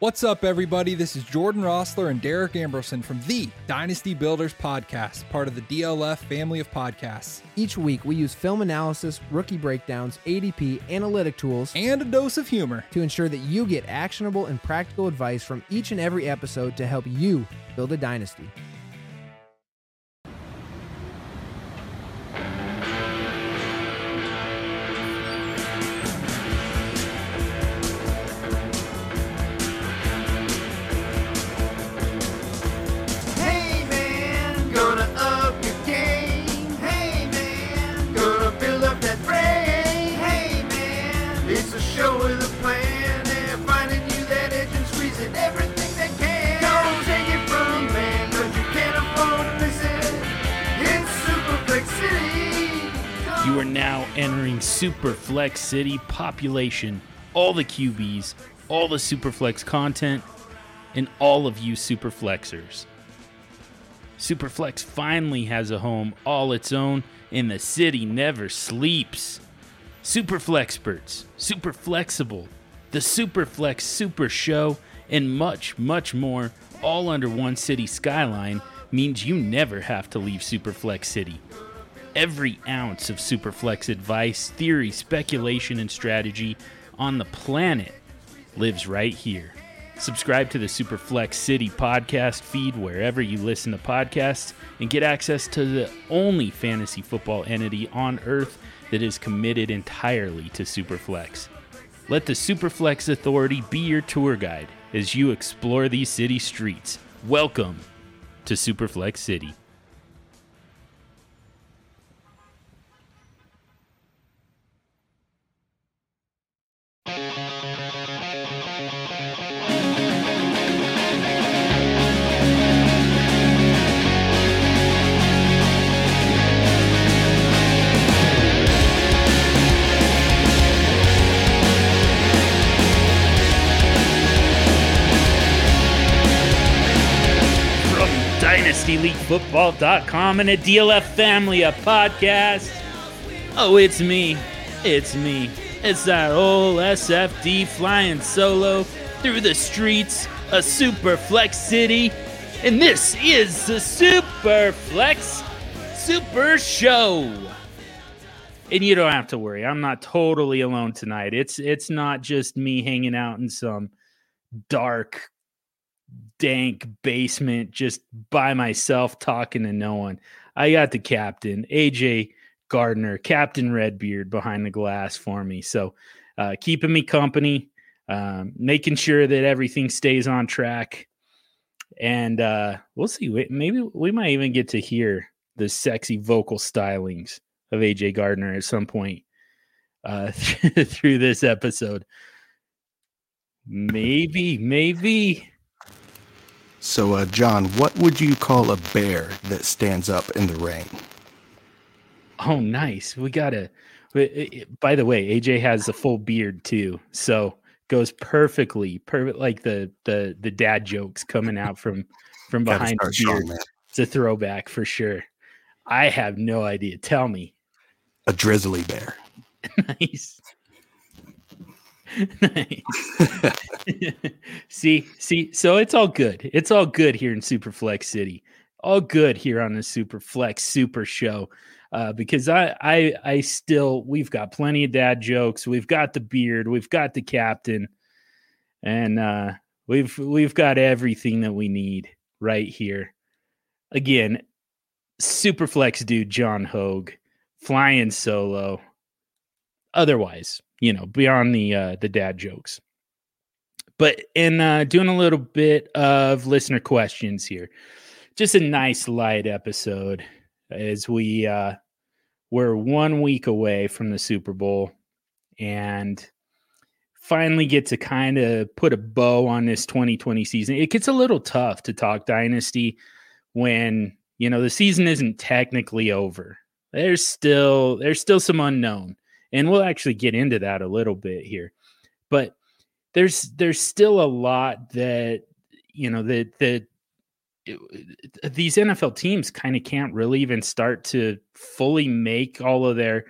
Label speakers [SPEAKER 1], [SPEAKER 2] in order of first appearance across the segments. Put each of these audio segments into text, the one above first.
[SPEAKER 1] What's up, everybody? This is Jordan Rossler and Derek Ambrosen from the Dynasty Builders Podcast, part of the DLF family of podcasts.
[SPEAKER 2] Each week, we use film analysis, rookie breakdowns, ADP, analytic tools,
[SPEAKER 1] and a dose of humor
[SPEAKER 2] to ensure that you get actionable and practical advice from each and every episode to help you build a dynasty.
[SPEAKER 3] Superflex City
[SPEAKER 4] population, all the QBs, all the Superflex content, and all of you Superflexers. Superflex finally has a home all its own, and the city never sleeps. Superflexperts, Super Flexible, the Superflex Super Show, and much, much more, all under one city skyline, means you never have to leave Superflex City. Every ounce of Superflex advice, theory, speculation, and strategy on the planet lives right here. Subscribe to the Superflex City podcast feed wherever you listen to podcasts and get access to the only fantasy football entity on earth that is committed entirely to Superflex. Let the Superflex Authority be your tour guide as you explore these city streets. Welcome to Superflex City. DynastyLeagueFootball.com and a DLF family of podcasts. Oh, it's me. It's me. It's that old SFD flying solo through the streets of Super Flex City. And this is the Super Flex Super Show. And you don't have to worry. I'm not totally alone tonight. It's it's not just me hanging out in some dark dank basement just by myself talking to no one. I got the captain, AJ Gardner, Captain Redbeard behind the glass for me. So uh, keeping me company, um, making sure that everything stays on track. And uh, we'll see. Maybe we might even get to hear the sexy vocal stylings of AJ Gardner at some point uh, through this episode. Maybe, maybe.
[SPEAKER 5] So, uh, John, what would you call a bear that stands up in the rain?
[SPEAKER 4] Oh, nice. We got to. By the way, AJ has a full beard too, so goes perfectly, perfect like the the the dad jokes coming out from from behind
[SPEAKER 5] start
[SPEAKER 4] his
[SPEAKER 5] strong,
[SPEAKER 4] It's a throwback for sure. I have no idea. Tell me.
[SPEAKER 5] A drizzly bear.
[SPEAKER 4] nice. see, see, so it's all good. It's all good here in Superflex City. All good here on the Superflex Super Show. Uh, because I, I, I still, we've got plenty of dad jokes. We've got the beard. We've got the captain, and uh, we've, we've got everything that we need right here. Again, Superflex dude John Hogue flying solo. Otherwise, you know, beyond the uh, the dad jokes. But in uh, doing a little bit of listener questions here, just a nice light episode as we uh, we're one week away from the Super Bowl and finally get to kind of put a bow on this 2020 season. It gets a little tough to talk dynasty when you know the season isn't technically over. There's still there's still some unknown, and we'll actually get into that a little bit here. But there's there's still a lot that you know that that these NFL teams kind of can't really even start to fully make all of their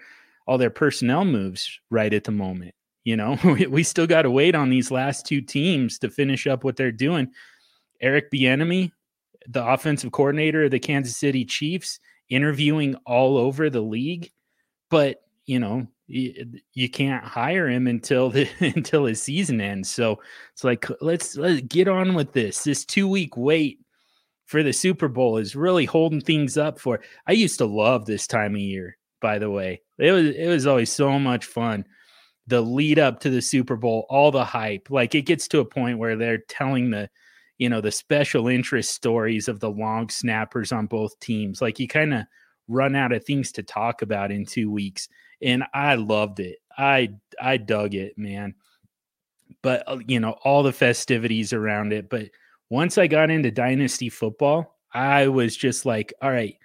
[SPEAKER 4] all their personnel moves right at the moment. You know, we, still got to wait on these last two teams to finish up what they're doing. Eric Bieniemy, the offensive coordinator of the Kansas City Chiefs, interviewing all over the league, but you know you, can't hire him until the until his season ends. So it's like let's let's get on with this. This two week wait for the Super Bowl is really holding things up for. I used to love this time of year. By the way, it was it was always so much fun. The lead up to the Super Bowl, all the hype. Like it gets to a point where they're telling the you know the special interest stories of the long snappers on both teams. Like you kind of run out of things to talk about in two weeks and I loved it. I I dug it, man. But uh, you know, all the festivities around it, but once I got into dynasty football, I was just like, all right,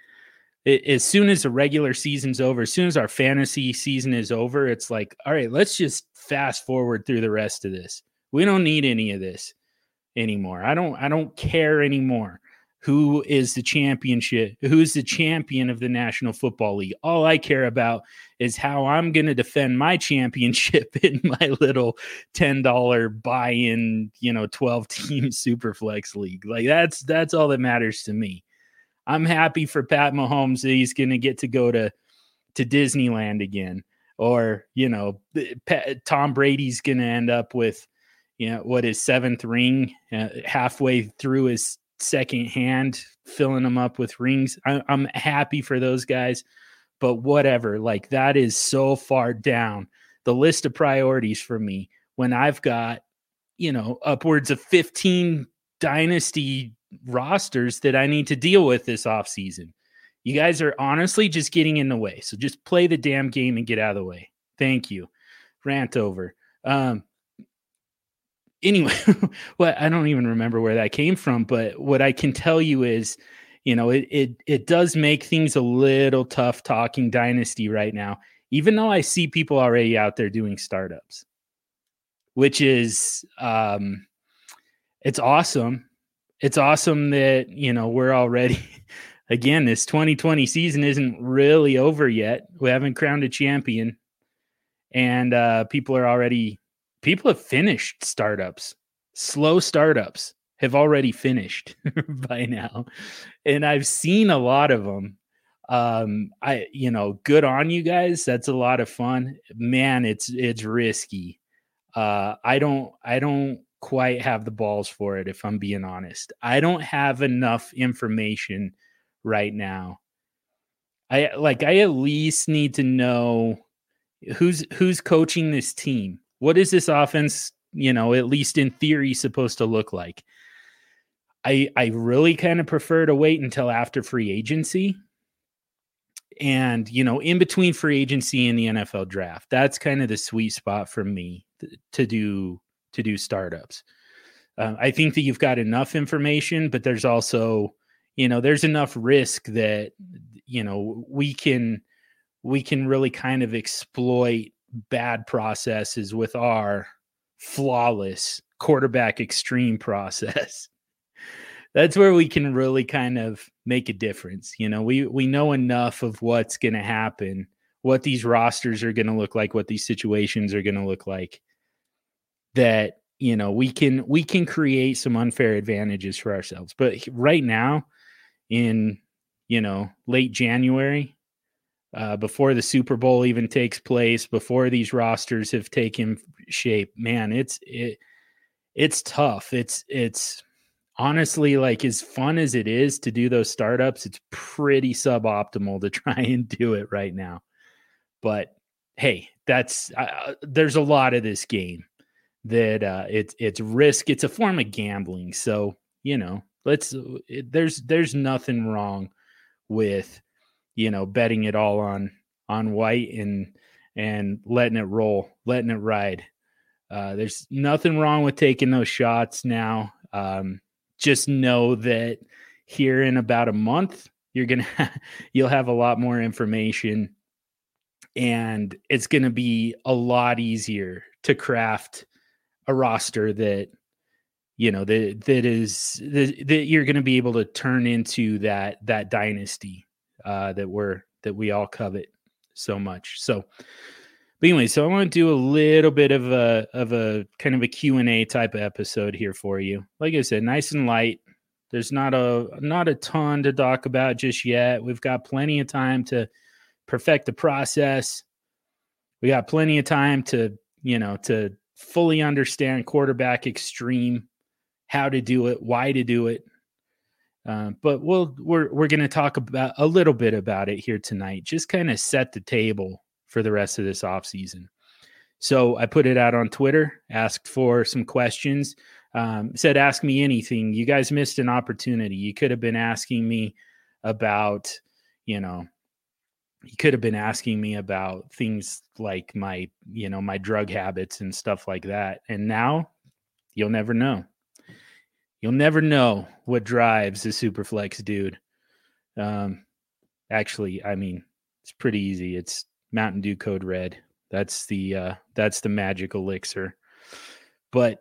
[SPEAKER 4] as soon as the regular season's over, as soon as our fantasy season is over, it's like, all right, let's just fast forward through the rest of this. We don't need any of this anymore. I don't I don't care anymore who is the championship who's the champion of the national football league. All i care about is how i'm going to defend my championship in my little $10 buy-in you know 12 team superflex league. Like that's that's all that matters to me. I'm happy for pat mahomes that he's going to get to go to to disneyland again. Or you know tom brady's going to end up with you know what his seventh ring uh, halfway through his second hand, filling them up with rings. I, I'm happy for those guys, but whatever. Like that is so far down the list of priorities for me when I've got, you know, upwards of 15 dynasty rosters that I need to deal with this offseason. You guys are honestly just getting in the way. So just play the damn game and get out of the way. Thank you. Rant over. Um, anyway, well, I don't even remember where that came from, but what I can tell you is, you know, it it it does make things a little tough talking dynasty right now, even though I see people already out there doing startups, which is um it's awesome. It's awesome that, you know, we're already again, this 2020 season isn't really over yet. We haven't crowned a champion. And uh people are already people have finished startups. Slow startups have already finished by now. And I've seen a lot of them. Um, I, you know, good on you guys. That's a lot of fun. Man, it's it's risky. Uh, I don't I don't quite have the balls for it if I'm being honest. I don't have enough information right now. I like I at least need to know who's who's coaching this team what is this offense, you know, at least in theory, supposed to look like? I I really kind of prefer to wait until after free agency. And, you know, in between free agency and the NFL draft. That's kind of the sweet spot for me to do to do startups. Uh, I think that you've got enough information, but there's also, you know, there's enough risk that, you know, we can we can really kind of exploit bad processes with our flawless quarterback extreme process. That's where we can really kind of make a difference. You know, we we know enough of what's going to happen, what these rosters are going to look like, what these situations are going to look like that you know we can we can create some unfair advantages for ourselves but right now in you know late january uh, before the Super Bowl even takes place, before these rosters have taken shape. Man, it's it it's tough. It's it's honestly like as fun as it is to do those startups, it's pretty suboptimal to try and do it right now. But hey, that's uh, there's a lot of this game that uh, it's it's risk. It's a form of gambling. So you know, let's. It, there's there's nothing wrong with you know, betting it all on on white and and letting it roll, letting it ride. Uh, there's nothing wrong with taking those shots now. Um, just know that here in about a month, you're gonna you'll have a lot more information, and it's gonna be a lot easier to craft a roster that you know that that is that, that you're going to be able to turn into that that dynasty uh, that we're that we all covet so much. So, but anyway, so I want to do a little bit of a of a kind of a Q&A type of episode here for you. Like I said, nice and light. There's not a not a ton to talk about just yet. We've got plenty of time to perfect the process. We got plenty of time to, you know, to fully understand quarterback extreme, how to do it, why to do it. Uh, but we'll we're we're going to talk about a little bit about it here tonight. Just kind of set the table for the rest of this off season. So I put it out on Twitter, asked for some questions, um, said, ask me anything. You guys missed an opportunity. You could have been asking me about, you know, you could have been asking me about things like my, you know, my drug habits and stuff like that. And now you'll never know. You'll never know what drives a superflex dude. Um, actually, I mean, it's pretty easy. It's Mountain Dew Code Red. That's the uh, that's the magic elixir. But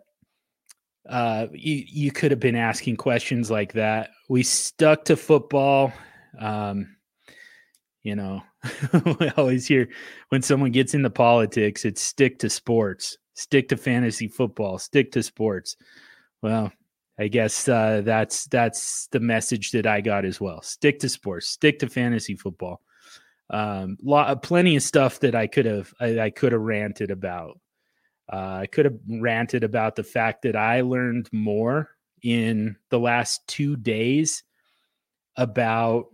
[SPEAKER 4] uh, you you could have been asking questions like that. We stuck to football. Um, you know, we always hear when someone gets into politics, it's stick to sports, stick to fantasy football, stick to sports. Well, I guess uh, that's that's the message that I got as well. Stick to sports, stick to fantasy football. Um lot plenty of stuff that i could have i, I could have ranted about. Uh, i could have ranted about the fact that i learned more in the last two days about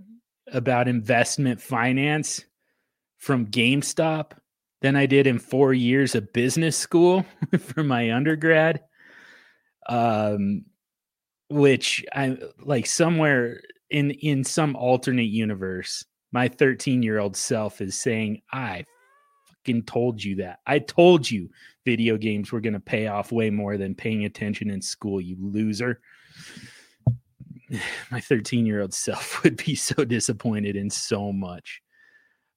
[SPEAKER 4] about investment finance from gamestop than i did in four years of business school for my undergrad. Um which i like somewhere in in some alternate universe my 13 year old self is saying, I fucking told you that. I told you video games were going to pay off way more than paying attention in school, you loser. My 13 year old self would be so disappointed in so much.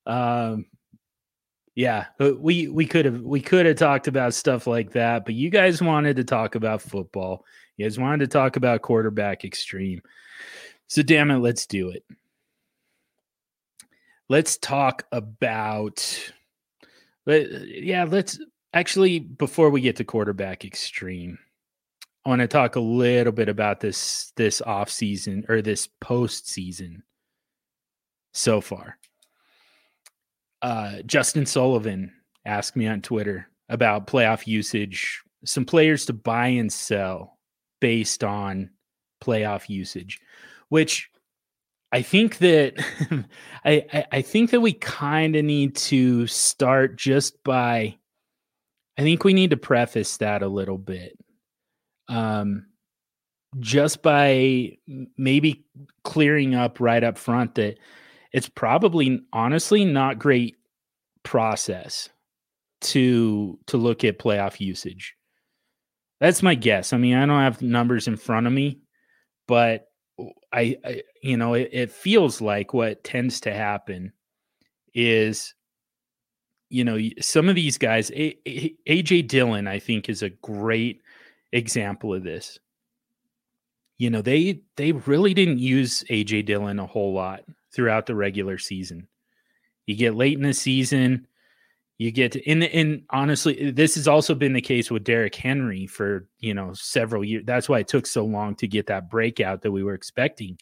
[SPEAKER 4] Um, yeah, we we could have we could have talked about stuff like that, but you guys wanted to talk about football. You guys wanted to talk about quarterback extreme. So damn it, let's do it. Let's talk about yeah let's actually before we get to quarterback extreme i want to talk a little bit about this this off season or this post season so far. Uh justin sullivan asked me on twitter about playoff usage some players to buy and sell based on playoff usage which I think that I, I think that we kind of need to start just by I think we need to preface that a little bit. Um just by maybe clearing up right up front that it's probably honestly not great process to to look at playoff usage. That's my guess. I mean, I don't have numbers in front of me, but I, I you know, it, it feels like what tends to happen is you know some of these guys aj dillon i think is a great example of this you know they they really didn't use aj dillon a whole lot throughout the regular season you get late in the season you get to, and and honestly, this has also been the case with Derrick Henry for you know several years. That's why it took so long to get that breakout that we were expecting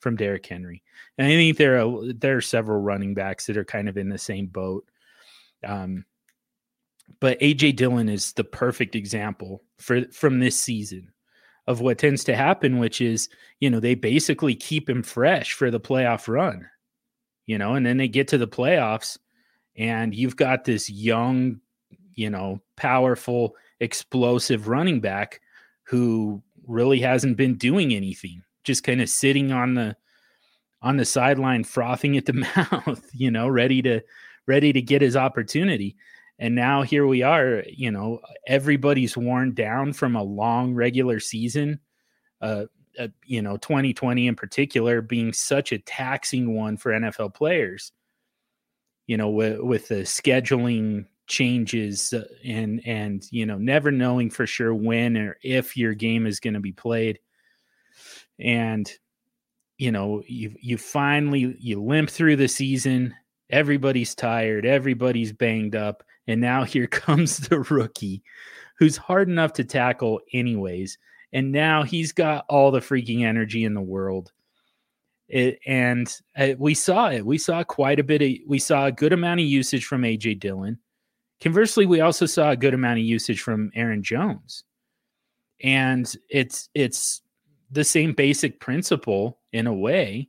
[SPEAKER 4] from Derrick Henry. And I think there are there are several running backs that are kind of in the same boat. Um, but AJ Dillon is the perfect example for from this season of what tends to happen, which is you know they basically keep him fresh for the playoff run, you know, and then they get to the playoffs and you've got this young, you know, powerful, explosive running back who really hasn't been doing anything, just kind of sitting on the on the sideline frothing at the mouth, you know, ready to ready to get his opportunity. And now here we are, you know, everybody's worn down from a long regular season. Uh, uh, you know, 2020 in particular being such a taxing one for NFL players you know, with, with the scheduling changes uh, and and you know never knowing for sure when or if your game is going to be played and you know you you finally you limp through the season everybody's tired everybody's banged up And now here comes the rookie who's hard enough to tackle, anyways. And now he's got all the freaking energy in the world. It, and uh, we saw it. We saw quite a bit of, we saw a good amount of usage from AJ Dillon. Conversely, we also saw a good amount of usage from Aaron Jones. And it's, it's the same basic principle in a way,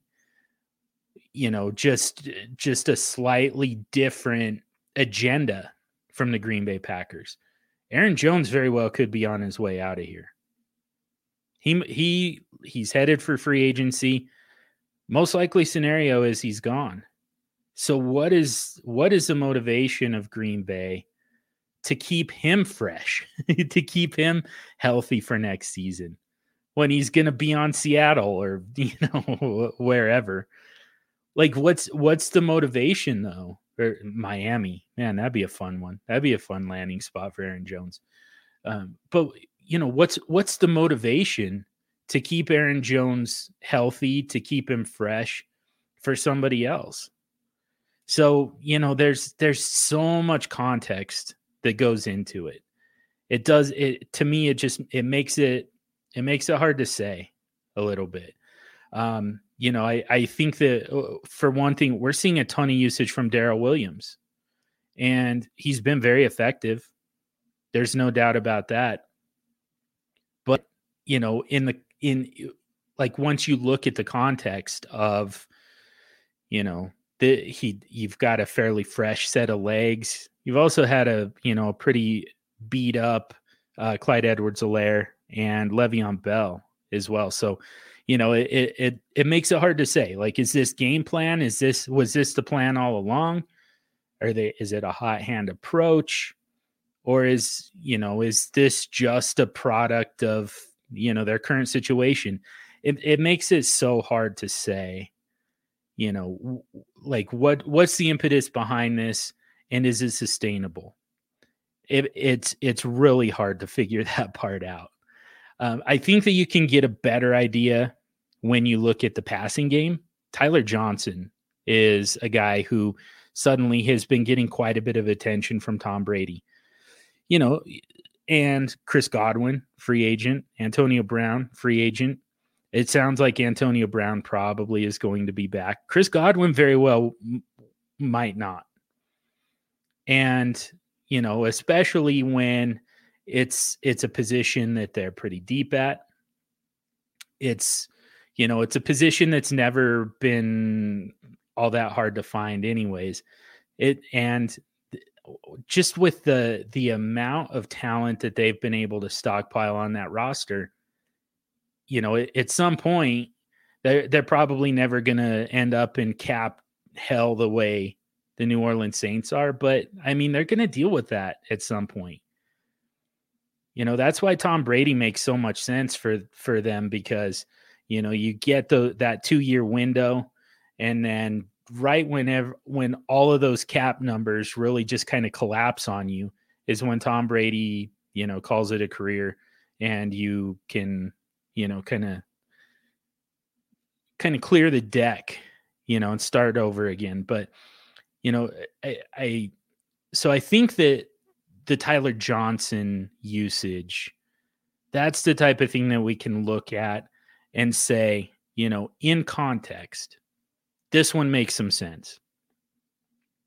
[SPEAKER 4] you know, just, just a slightly different agenda from the Green Bay Packers. Aaron Jones very well could be on his way out of here. He he he's headed for free agency. Most likely scenario is he's gone. So what is what is the motivation of Green Bay to keep him fresh, to keep him healthy for next season when he's going to be on Seattle or you know wherever? Like what's what's the motivation though? Or Miami. Man, that'd be a fun one. That'd be a fun landing spot for Aaron Jones. Um, but you know what's what's the motivation to keep Aaron Jones healthy, to keep him fresh for somebody else? So, you know, there's there's so much context that goes into it. It does it to me it just it makes it it makes it hard to say a little bit. Um, you know, I I think that uh, for one thing, we're seeing a ton of usage from Darrel Williams. And he's been very effective. There's no doubt about that But, you know in the in like once you look at the context of you know the he you've got a fairly fresh set of legs. You've also had a you know a pretty beat up uh, Clyde Edwards-Helaire and Le'Veon Bell as well. So you know it, it it it makes it hard to say like is this game plan? Is this was this the plan all along? Are they is it a hot hand approach? Or is you know is this just a product of you know their current situation it, it makes it so hard to say you know like what what's the impetus behind this and is it sustainable? It, it's it's really hard to figure that part out. Um, i think that you can get a better idea when you look at the passing game. Tyler johnson is a guy who suddenly has been getting quite a bit of attention from tom brady. You know and Chris Godwin, free agent, Antonio Brown, free agent. It sounds like Antonio Brown probably is going to be back. Chris Godwin very well m- might not. And, you know, especially when it's it's a position that they're pretty deep at. It's you know, it's a position that's never been all that hard to find anyways. It and just with the the amount of talent that they've been able to stockpile on that roster, you know, at, some point they're they're probably never going to end up in cap hell the way the New Orleans Saints are, but I mean they're going to deal with that at some point. You know, that's why Tom Brady makes so much sense for for them because you know, you get the that 2-year window and then right whenever when all of those cap numbers really just kind of collapse on you is when Tom Brady, you know, calls it a career and you can, you know, kind of kind of clear the deck, you know, and start over again. But, you know, I, I so I think that the Tyler Johnson usage, that's the type of thing that we can look at and say, you know, in context, this one makes some sense.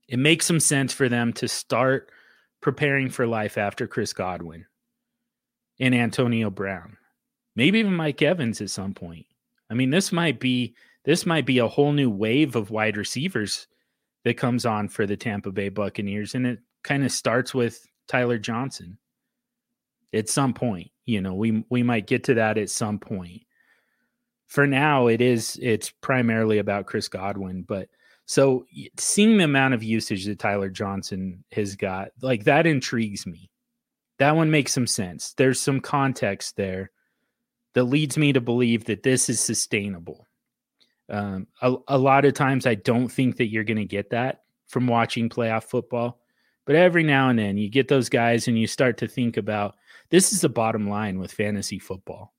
[SPEAKER 4] It makes some sense for them to start preparing for life after Chris Godwin and Antonio Brown. Maybe even Mike Evans at some point. I mean, this might be this might be a whole new wave of wide receivers that comes on for the Tampa Bay Buccaneers and it kind of starts with Tyler Johnson. At some point, you know, we we might get to that at some point for now it is it's primarily about Chris Godwin, but so seeing the amount of usage that Tyler Johnson has got, like that intrigues me. That one makes some sense. There's some context there that leads me to believe that this is sustainable. Um, a, a lot of times, I don't think that you're going to get that from watching playoff football, but every now and then you get those guys and you start to think about this is the bottom line with fantasy football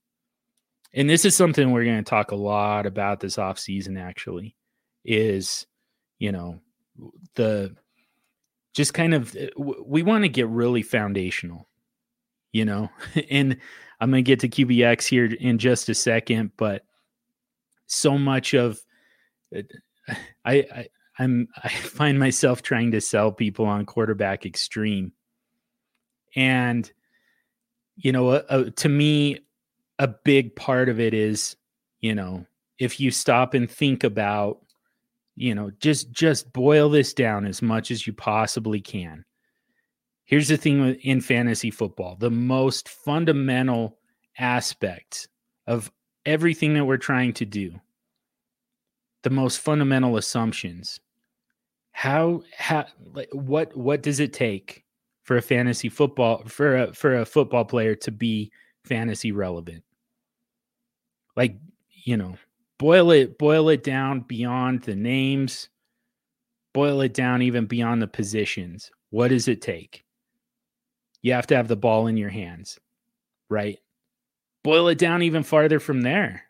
[SPEAKER 4] and this is something we're going to talk a lot about this off season actually is you know the just kind of uh, we want to get really foundational, you know. and I'm going to get to QBX here in just a second, but so much of uh, I, I I'm I find myself trying to sell people on quarterback extreme. And you know, uh, uh, to me a big part of it is, you know, if you stop and think about you know just just boil this down as much as you possibly can. Here's the thing in fantasy football the most fundamental aspect of everything that we're trying to do the most fundamental assumptions how how like what what does it take for a fantasy football for a for a football player to be fantasy relevant like you know boil it boil it down beyond the names boil it down even beyond the positions. What does it take? You have to have the ball in your hands right? Boil it down even farther from there.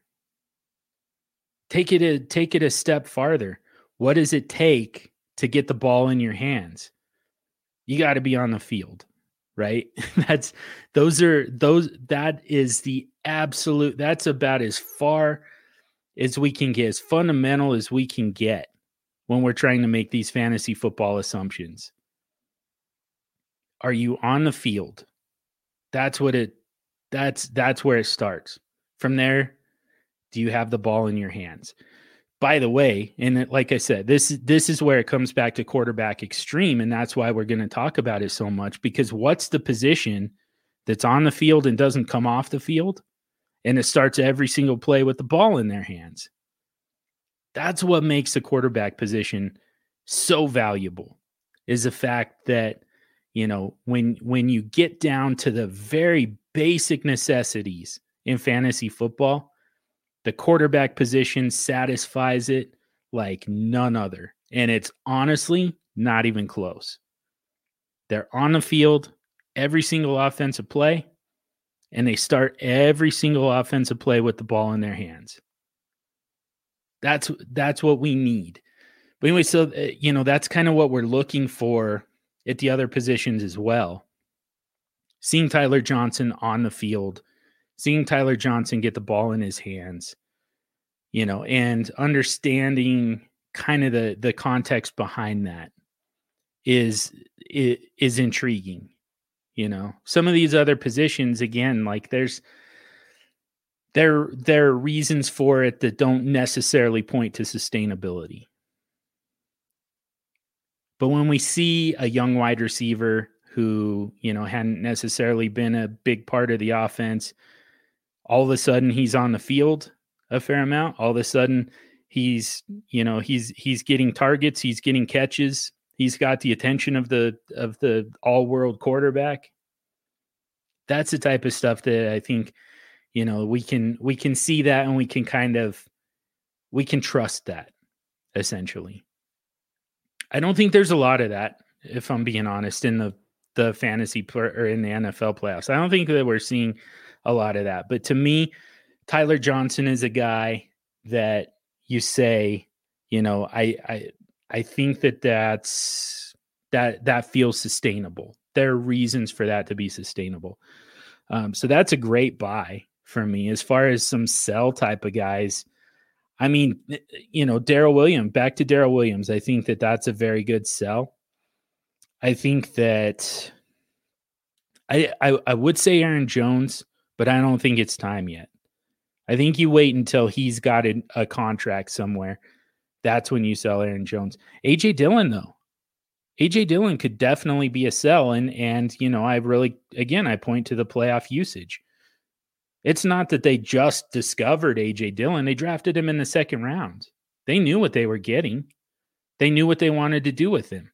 [SPEAKER 4] Take it a take it a step farther. What does it take to get the ball in your hands? You got to be on the field right that's those are those that is the absolute that's about as far as we can get, as fundamental as we can get when we're trying to make these fantasy football assumptions. Are you on the field? That's what it that's that's where it starts. From there, do you have the ball in your hands? By the way, and like I said, this this is where it comes back to quarterback extreme and that's why we're going to talk about it so much because what's the position that's on the field and doesn't come off the field? and it starts every single play with the ball in their hands. That's what makes the quarterback position so valuable is the fact that you know when when you get down to the very basic necessities in fantasy football the quarterback position satisfies it like none other and it's honestly not even close they're on the field every single offensive play and they start every single offensive play with the ball in their hands. That's that's what we need. But anyway, so uh, you know that's kind of what we're looking for at the other positions as well. Seeing Tyler Johnson on the field, seeing Tyler Johnson get the ball in his hands, you know, and understanding kind of the the context behind that is is intriguing you know? Some of these other positions again like there's there there are reasons for it that don't necessarily point to sustainability. But when we see a young wide receiver who you know hadn't necessarily been a big part of the offense all of a sudden he's on the field a fair amount all of a sudden he's you know he's he's getting targets he's getting catches He's got the attention of the of the all world quarterback. That's the type of stuff that I think, you know, we can we can see that and we can kind of we can trust that essentially. I don't think there's a lot of that, if I'm being honest, in the the fantasy or in the NFL playoffs. I don't think that we're seeing a lot of that. But to me, Tyler Johnson is a guy that you say, you know, I I I think that that's that that feels sustainable. There are reasons for that to be sustainable. Um, so that's a great buy for me. As far as some sell type of guys, I mean, eh, you know, Darrel Williams. Back to Darrel Williams. I think that that's a very good sell. I think that I, I I would say Aaron Jones, but I don't think it's time yet. I think you wait until he's got a, a contract somewhere that's when you sell Aaron Jones. AJ Dillon, though, AJ Dillon could definitely be a sell. And and you know, I really again I point to the playoff usage. It's not that they just discovered AJ Dillon, they drafted him in the second round. They knew what they were getting. They knew what they wanted to do with him.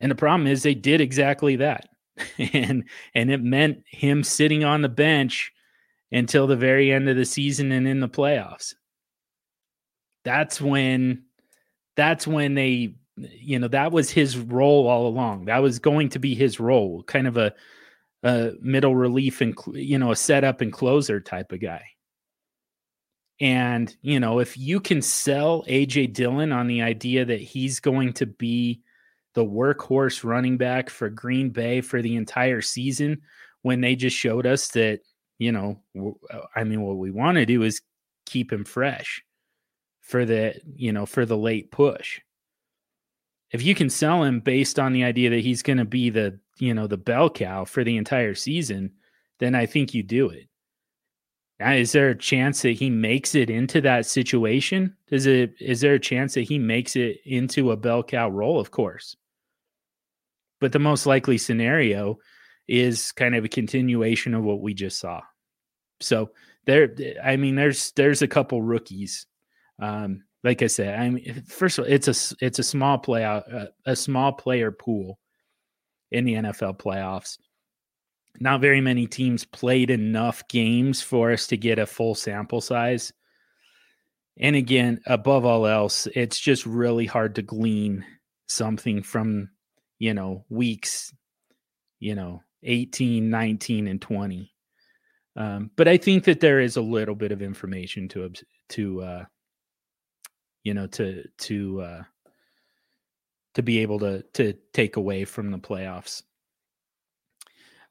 [SPEAKER 4] And the problem is they did exactly that. and and it meant him sitting on the bench until the very end of the season and in the playoffs. That's when that's when they you know that was his role all along. That was going to be his role kind of a, a middle relief and you know a setup and closer type of guy. And you know if you can sell aj dillon on the idea that he's going to be the workhorse running back for Green Bay for the entire season when they just showed us that, you know, I mean, what we want to do is keep him fresh for the, you know, for the late push. If you can sell him based on the idea that he's going to be the, you know, the bell cow for the entire season, then I think you do it. Is there a chance that he makes it into that situation? Is it is there a chance that he makes it into a bell cow role? Of course. But the most likely scenario is kind of a continuation of what we just saw. So there, I mean, there's there's a couple rookies. Um, like I said, I mean, first of all, it's a it's a small play out, uh, a small player pool in the NFL playoffs not very many teams played enough games for us to get a full sample size. And again, above all else, it's just really hard to glean something from, you know, weeks, you know, 18, 19, and 20. Um, but I think that there is a little bit of information to, to, uh, you know, to, to, uh, to be able to, to take away from the playoffs.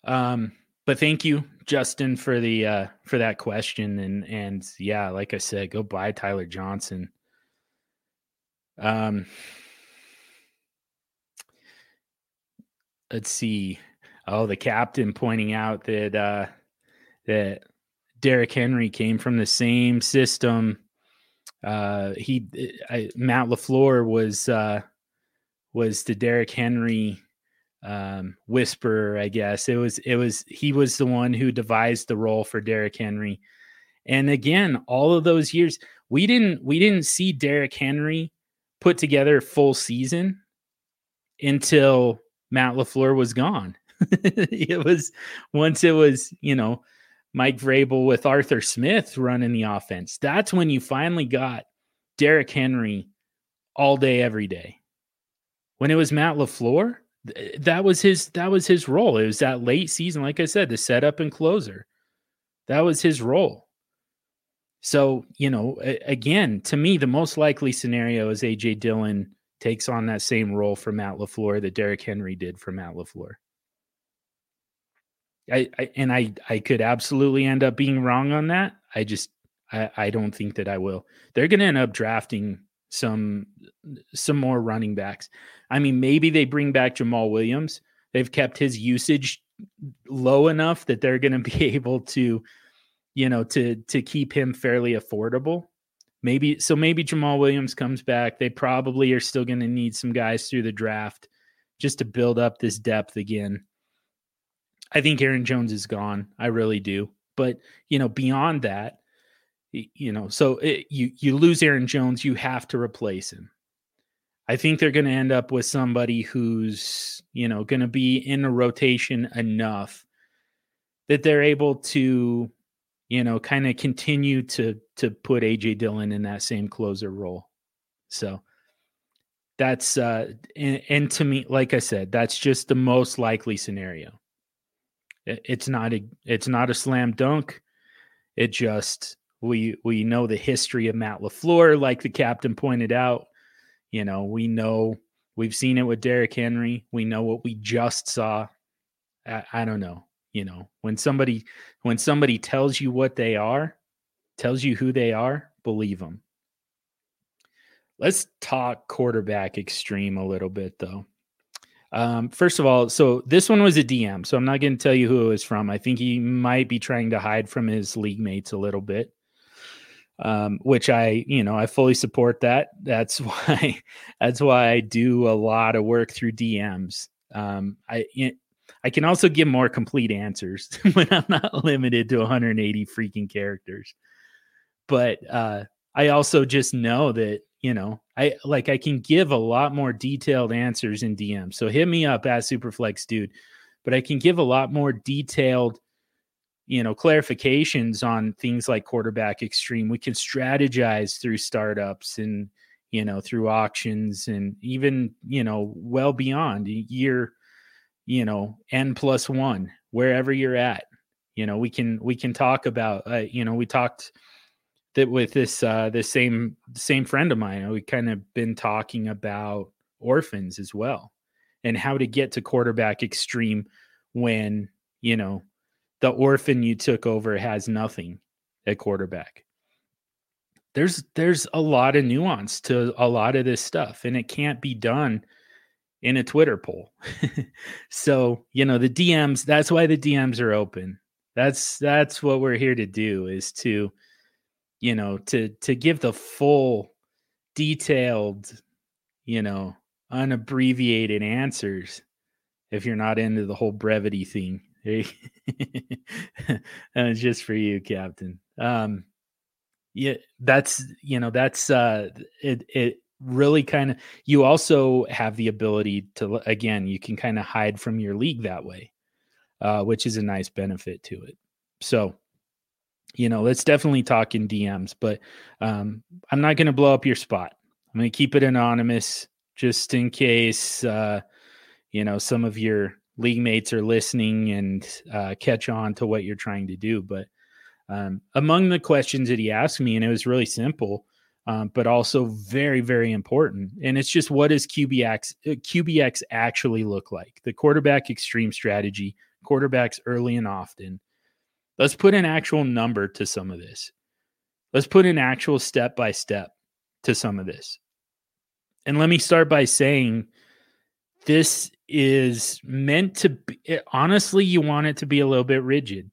[SPEAKER 4] Um, but thank you, Justin, for the uh, for that question. And and yeah, like I said, go buy Tyler Johnson. Um, let's see. Oh, the captain pointing out that uh, that Derrick Henry came from the same system. Uh, he I, Matt Lafleur was uh, was the Derrick Henry um, whisperer, I guess. It was it was he was the one who devised the role for Derrick Henry. And again, all of those years, we didn't we didn't see Derrick Henry put together full season until Matt LaFleur was gone. it was once it was, you know, Mike Vrabel with Arthur Smith running the offense. That's when you finally got Derrick Henry all day, every day. When it was Matt LaFleur, that was his that was his role. It was that late season, like I said, the setup and closer. That was his role. So, you know, again, to me, the most likely scenario is AJ Dillon takes on that same role for Matt LaFleur that Derrick Henry did for Matt LaFleur. I, I and I I could absolutely end up being wrong on that. I just I, I don't think that I will. They're gonna end up drafting some some more running backs. I mean, maybe they bring back Jamaal Williams. They've kept his usage low enough that they're going to be able to, you know, to to keep him fairly affordable. Maybe so. Maybe Jamaal Williams comes back. They probably are still going to need some guys through the draft just to build up this depth again. I think Aaron Jones is gone. I really do. But you know, beyond that, you know, so it, you you lose Aaron Jones, you have to replace him. I think they're going to end up with somebody who's, you know, going to be in a rotation enough that they're able to, you know, kind of continue to to put AJ Dillon in that same closer role. So that's uh and, and to me like I said, that's just the most likely scenario. it's not a it's not a slam dunk. It just we we know the history of Matt LaFleur like the captain pointed out you know, we know we've seen it with Derrick Henry. We know what we just saw. I, I don't know. You know, when somebody when somebody tells you what they are, tells you who they are, believe them. Let's talk quarterback extreme a little bit though. Um, first of all, so this one was a DM, so I'm not going to tell you who it was from. I think he might be trying to hide from his league mates a little bit um, which I, you know, I fully support that. That's why, that's why I do a lot of work through DMs. Um, I, I can also give more complete answers when I'm not limited to 180 freaking characters. But uh, I also just know that you know I like I can give a lot more detailed answers in DM. So hit me up at Superflex dude, but I can give a lot more detailed you know clarifications on things like quarterback extreme. We can strategize through startups and you know through auctions and even you know well beyond year you know n plus one wherever you're at. You know we can we can talk about uh, you know we talked that with this uh the same same friend of mine we kind of been talking about orphans as well and how to get to quarterback extreme when, you know, the orphan you took over has nothing at quarterback. There's there's a lot of nuance to a lot of this stuff and it can't be done in a Twitter poll. so, you know, the DMs, that's why the DMs are open. That's that's what we're here to do is to you know, to to give the full detailed, you know, unabbreviated answers if you're not into the whole brevity thing. uh, just for you, Captain. Um, yeah, that's you know that's uh, it. It really kind of you also have the ability to again you can kind of hide from your league that way, uh, which is a nice benefit to it. So you know, let's definitely talk in DMs, but um, I'm not going to blow up your spot. I'm going to keep it anonymous just in case, uh, you know, some of your league mates are listening and uh, catch on to what you're trying to do. But um, among the questions that he asked me, and it was really simple, um, but also very, very important. And it's just what does QBX, uh, QBX actually look like? The quarterback extreme strategy, quarterbacks early and often. Let's put an actual number to some of this. Let's put an actual step by step to some of this. And let me start by saying this is meant to be eh, honestly, you want it to be a little bit rigid.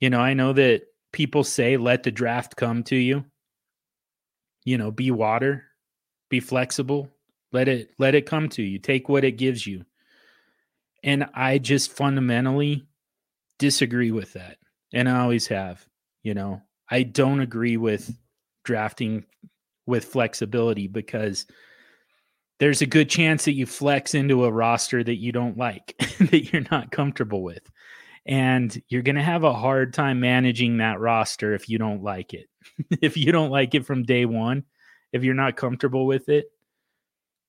[SPEAKER 4] You know, I know that people say let the draft come to you. You know, be water, be flexible, let it let it come to you. Take what it gives you. And I just fundamentally disagree with that. And I always have, you know. I don't agree with drafting with flexibility because there's a good chance that you flex into a roster that you don't like, that you're not comfortable with. And you're going to have a hard time managing that roster if you don't like it. if you don't like it from day one, if you're not comfortable with it,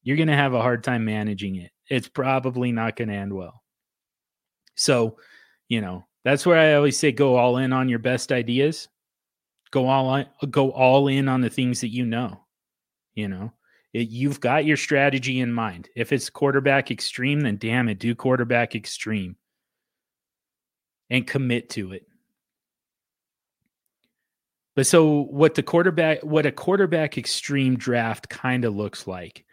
[SPEAKER 4] you're going to have a hard time managing it. It's probably not going to end well. So, you know, that's where I always say go all in on your best ideas. Go all go all in on the things that you know. You know, it, you've got your strategy in mind. If it's quarterback extreme, then damn it, do quarterback extreme and commit to it. But so what the quarterback what a quarterback extreme draft kind of looks like.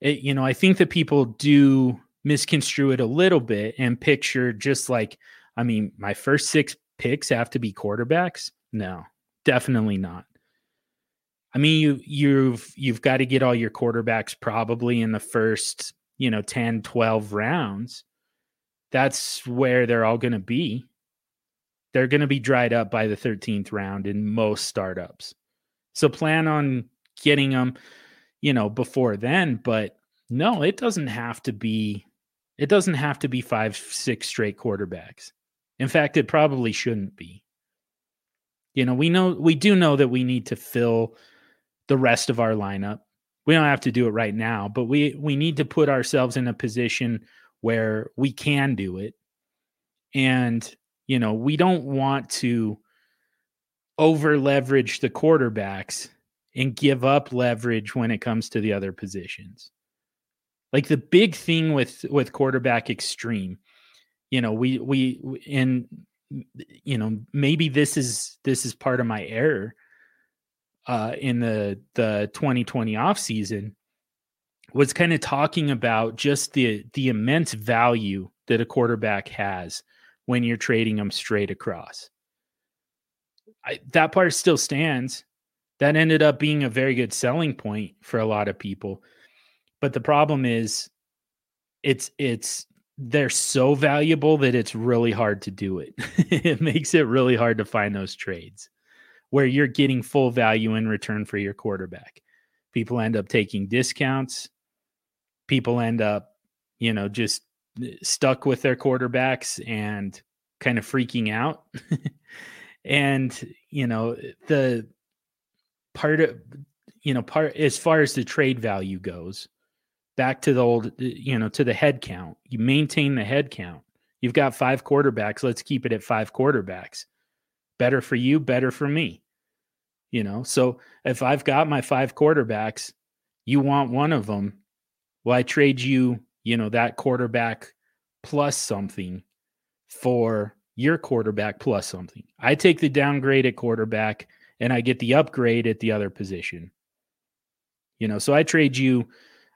[SPEAKER 4] It, you know, I think that people do misconstrue it a little bit and picture just like I mean, my first six picks have to be quarterbacks? No, definitely not. I mean, you you've you've got to get all your quarterbacks probably in the first, you know, 10, 12 rounds. That's where they're all going to be. They're going to be dried up by the 13th round in most startups. So plan on getting them, you know, before then, but no, it doesn't have to be it doesn't have to be 5 6 straight quarterbacks. In fact, it probably shouldn't be. You know, we know we do know that we need to fill the rest of our lineup. We don't have to do it right now, but we we need to put ourselves in a position where we can do it. And, you know, we don't want to over leverage the quarterbacks and give up leverage when it comes to the other positions. Like the big thing with with quarterback extreme you know we we and you know maybe this is this is part of my error uh in the the 2020 offseason was kind of talking about just the the immense value that a quarterback has when you're trading them straight across. I, that part still stands. That ended up being a very good selling point for a lot of people. But the problem is it's it's they're so valuable that it's really hard to do it. it makes it really hard to find those trades where you're getting full value in return for your quarterback. People end up taking discounts. People end up, you know, just eh, stuck with their quarterbacks and kind of freaking out. and, you know, the part of, you know, part as far as the trade value goes, back to the old, uh, you know, to the head count. You maintain the head count. You've got five quarterbacks. Let's keep it at five quarterbacks. Better for you, better for me. You know, so if I've got my five quarterbacks, you want one of them. Well, I trade you you know, that quarterback plus something for your quarterback plus something. I take the downgrade at quarterback and I get the upgrade at the other position. You know, so I trade you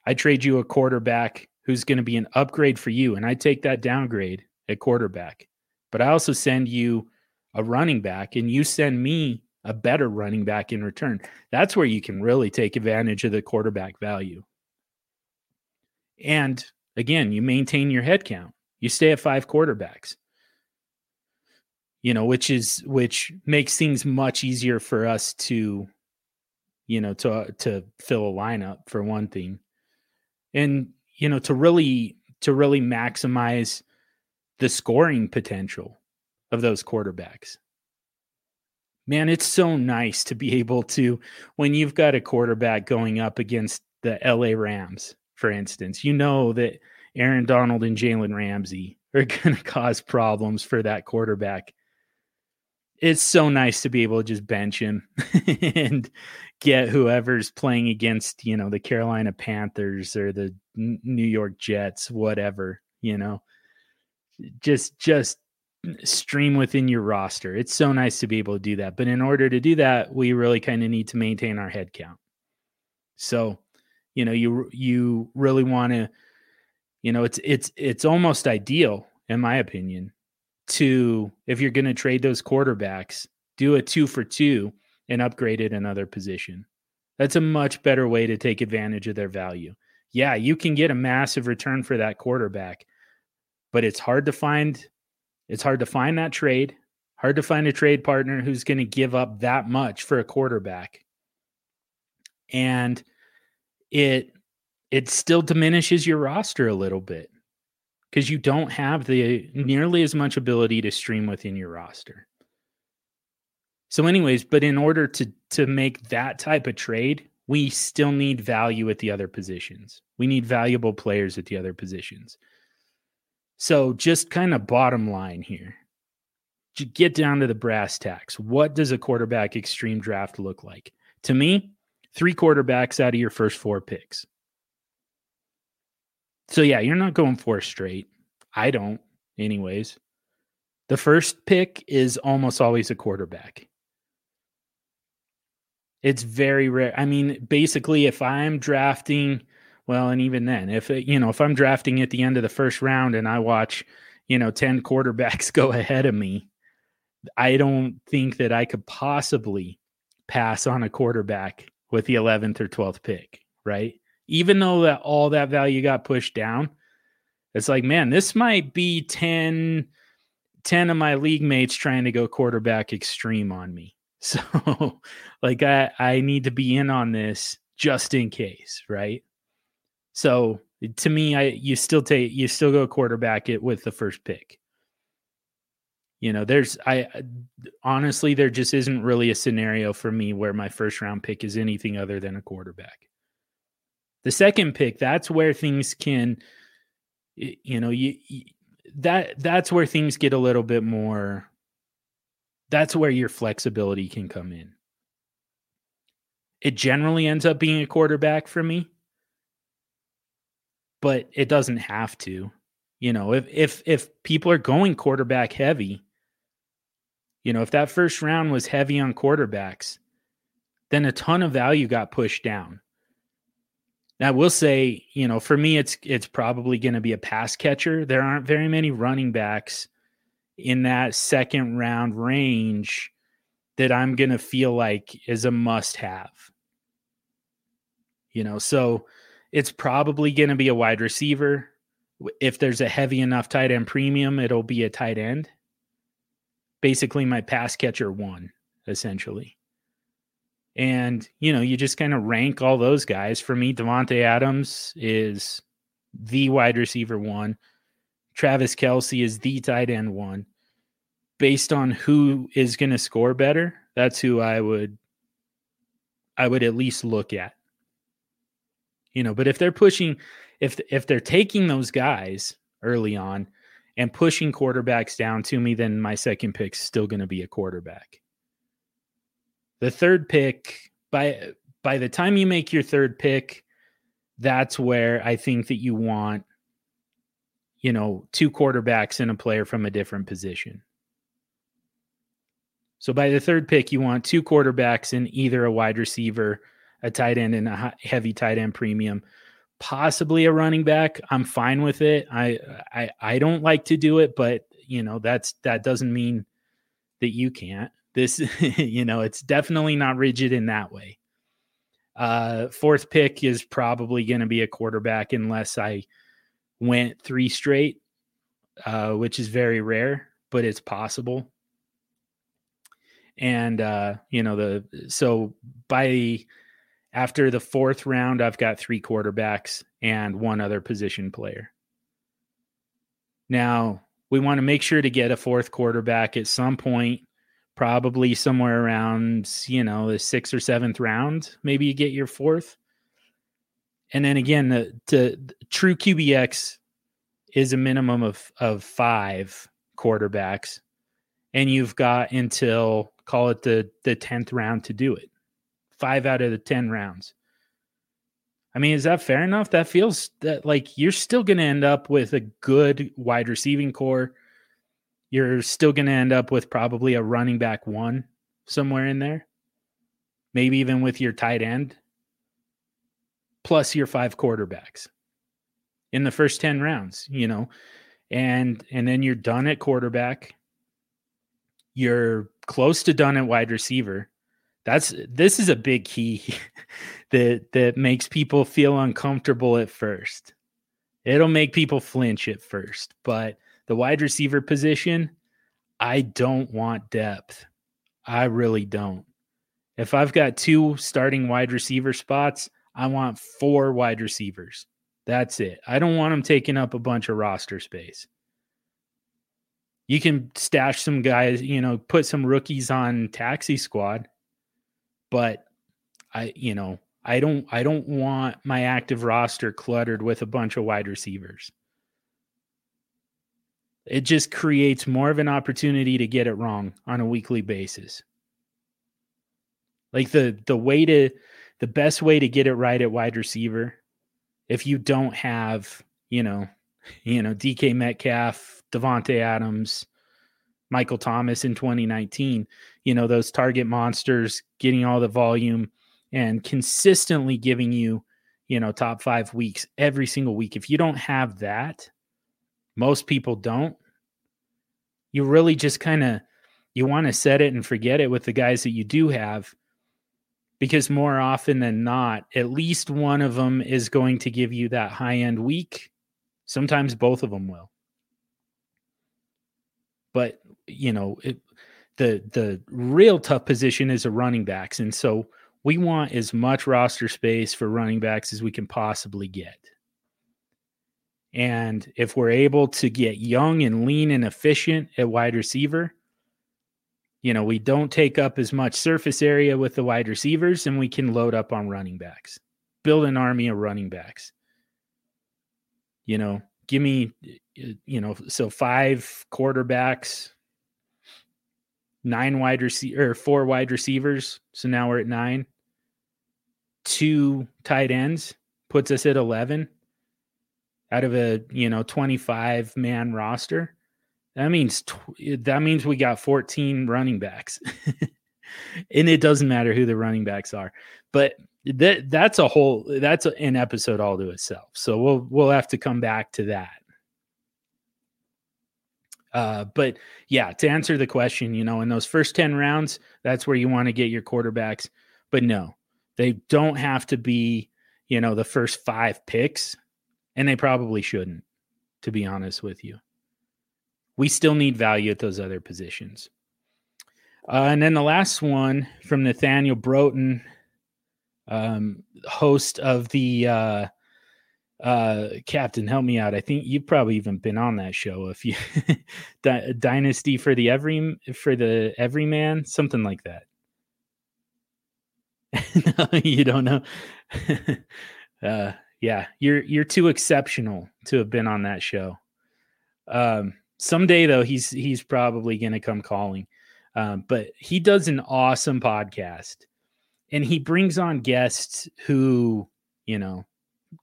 [SPEAKER 4] I trade you a quarterback who's going to be an upgrade for you and I take that downgrade at quarterback. But I also send you a running back and you send me a better running back in return. That's where you can really take advantage of the quarterback value. And again, you maintain your head count. You stay at five quarterbacks. You know, which is which makes things much easier for us to you know to to fill a lineup for one thing. And you know, to really to really maximize the scoring potential of those quarterbacks. Man, it's so nice to be able to when you've got a quarterback going up against the LA Rams, for instance, you know that Aaron Donald and Jalen Ramsey are going to cause problems for that quarterback. It's so nice to be able to just bench him and get whoever's playing against, you know, the Carolina Panthers or the New York Jets, whatever, you know. Just just stream within your roster. It's so nice to be able to do that. But in order to do that, we really kind of need to maintain our head count. So, you know, you you really want to you know it's it's it's almost ideal in my opinion to if you're going to trade those quarterbacks do a two for two and upgrade it another position that's a much better way to take advantage of their value yeah you can get a massive return for that quarterback but it's hard to find it's hard to find that trade hard to find a trade partner who's going to give up that much for a quarterback and it it still diminishes your roster a little bit because you don't have the nearly as much ability to stream within your roster. So, anyways, but in order to to make that type of trade, we still need value at the other positions. We need valuable players at the other positions. So, just kind of bottom line here, to get down to the brass tacks. What does a quarterback extreme draft look like? To me, three quarterbacks out of your first four picks. So yeah, you're not going four straight. I don't, anyways. The first pick is almost always a quarterback. It's very rare. I mean, basically, if I'm drafting, well, and even then, if you know, if I'm drafting at the end of the first round and I watch, you know, 10 quarterbacks go ahead of me, I don't think that I could possibly pass on a quarterback with the 11th or 12th pick, right? even though that all that value got pushed down, it's like, man, this might be 10, 10 of my league mates trying to go quarterback extreme on me. So like I I need to be in on this just in case, right? So to me, I you still take you still go quarterback it with the first pick. You know, there's I honestly there just isn't really a scenario for me where my first round pick is anything other than a quarterback. The second pick, that's where things can, you know, you, you that that's where things get a little bit more. That's where your flexibility can come in. It generally ends up being a quarterback for me, but it doesn't have to. You know, if if if people are going quarterback heavy, you know, if that first round was heavy on quarterbacks, then a ton of value got pushed down. Now, I will say, you know, for me, it's it's probably going to be a pass catcher. There aren't very many running backs in that second round range that I'm going to feel like is a must have. You know, so it's probably going to be a wide receiver. If there's a heavy enough tight end premium, it'll be a tight end. Basically, my pass catcher one, essentially. And, you know, you just kind of rank all those guys. For me, Davante Adams is the wide receiver one. Travis Kelce is the tight end one. Based on who is going to score better, that's who I would I would at least look at. You know, but if they're pushing if if they're taking those guys early on and pushing quarterbacks down to me, then my second pick's still going to be a quarterback. The third pick by by the time you make your third pick, that's where I think that you want you know, two quarterbacks and a player from a different position. So by the third pick, you want two quarterbacks and either a wide receiver, a tight end, and a heavy tight end premium, possibly a running back. I'm fine with it. I I I don't like to do it, but you know that's that doesn't mean that you can't. This you know it's definitely not rigid in that way. Uh, fourth pick is probably going to be a quarterback unless I went three straight, uh, which is very rare, but it's possible. And uh, you know the so by after the fourth round, I've got three quarterbacks and one other position player. Now we want to make sure to get a fourth quarterback at some point probably somewhere around you know the sixth or seventh round maybe you get your fourth and then again the, the, the true qbx is a minimum of of five quarterbacks and you've got until call it the the 10th round to do it five out of the 10 rounds. I mean is that fair enough? That feels that like you're still going to end up with a good wide receiving core. You're still going to end up with probably a running back one somewhere in there, maybe even with your tight end, plus your five quarterbacks in the first 10 rounds, you know, and and then you're done at quarterback. You're close to done at wide receiver. That's this is a big key that that makes people feel uncomfortable at first. It'll make people flinch at first, but the wide receiver position, I don't want depth. I really don't. If I've got two starting wide receiver spots, I want four wide receivers. That's it. I don't want them taking up a bunch of roster space. You can stash some guys, you know, put some rookies on taxi squad, but I, you know, I don't I don't want my active roster cluttered with a bunch of wide receivers it just creates more of an opportunity to get it wrong on a weekly basis. Like the the way to the best way to get it right at wide receiver, if you don't have, you know, you know, DK Metcalf, Davante Adams, Michael Thomas in 2019, you know, those target monsters getting all the volume and consistently giving you, you know, top 5 weeks every single week. If you don't have that, most people don't. You really just kind of you want to set it and forget it with the guys that you do have because more often than not at least one of them is going to give you that high end week. Sometimes both of them will but you know it, the the real tough position is a running backs and so we want as much roster space for running backs as we can possibly get and if we're able to get young and lean and efficient at wide receiver, you know, we don't take up as much surface area with the wide receivers and we can load up on running backs, build an army of running backs. You know, give me, uh, you know, so five quarterbacks, nine wide receiver or four wide receivers. So now we're at nine, two tight ends puts us at 11 out of a you know 25 man roster that means tw- that means we got 14 running backs and it doesn't matter who the running backs are but that that's a whole that's an episode all to itself so we'll we'll have to come back to that uh, but yeah, to answer the question, you know, in those first 10 rounds, that's where you want to get your quarterbacks. But no, they don't have to be, you know, the first five picks and they probably shouldn't, to be honest with you. We still need value at those other positions. Uh, and then the last one from Nathaniel Broughton, um, host of the uh, uh, Captain, help me out. I think you've probably even been on that show. If you Dynasty for the every for the everyman, something like that. you don't know. uh, yeah, you're you're too exceptional to have been on that show. Um, someday though, he's he's probably gonna come calling. Um, but he does an awesome podcast, and he brings on guests who you know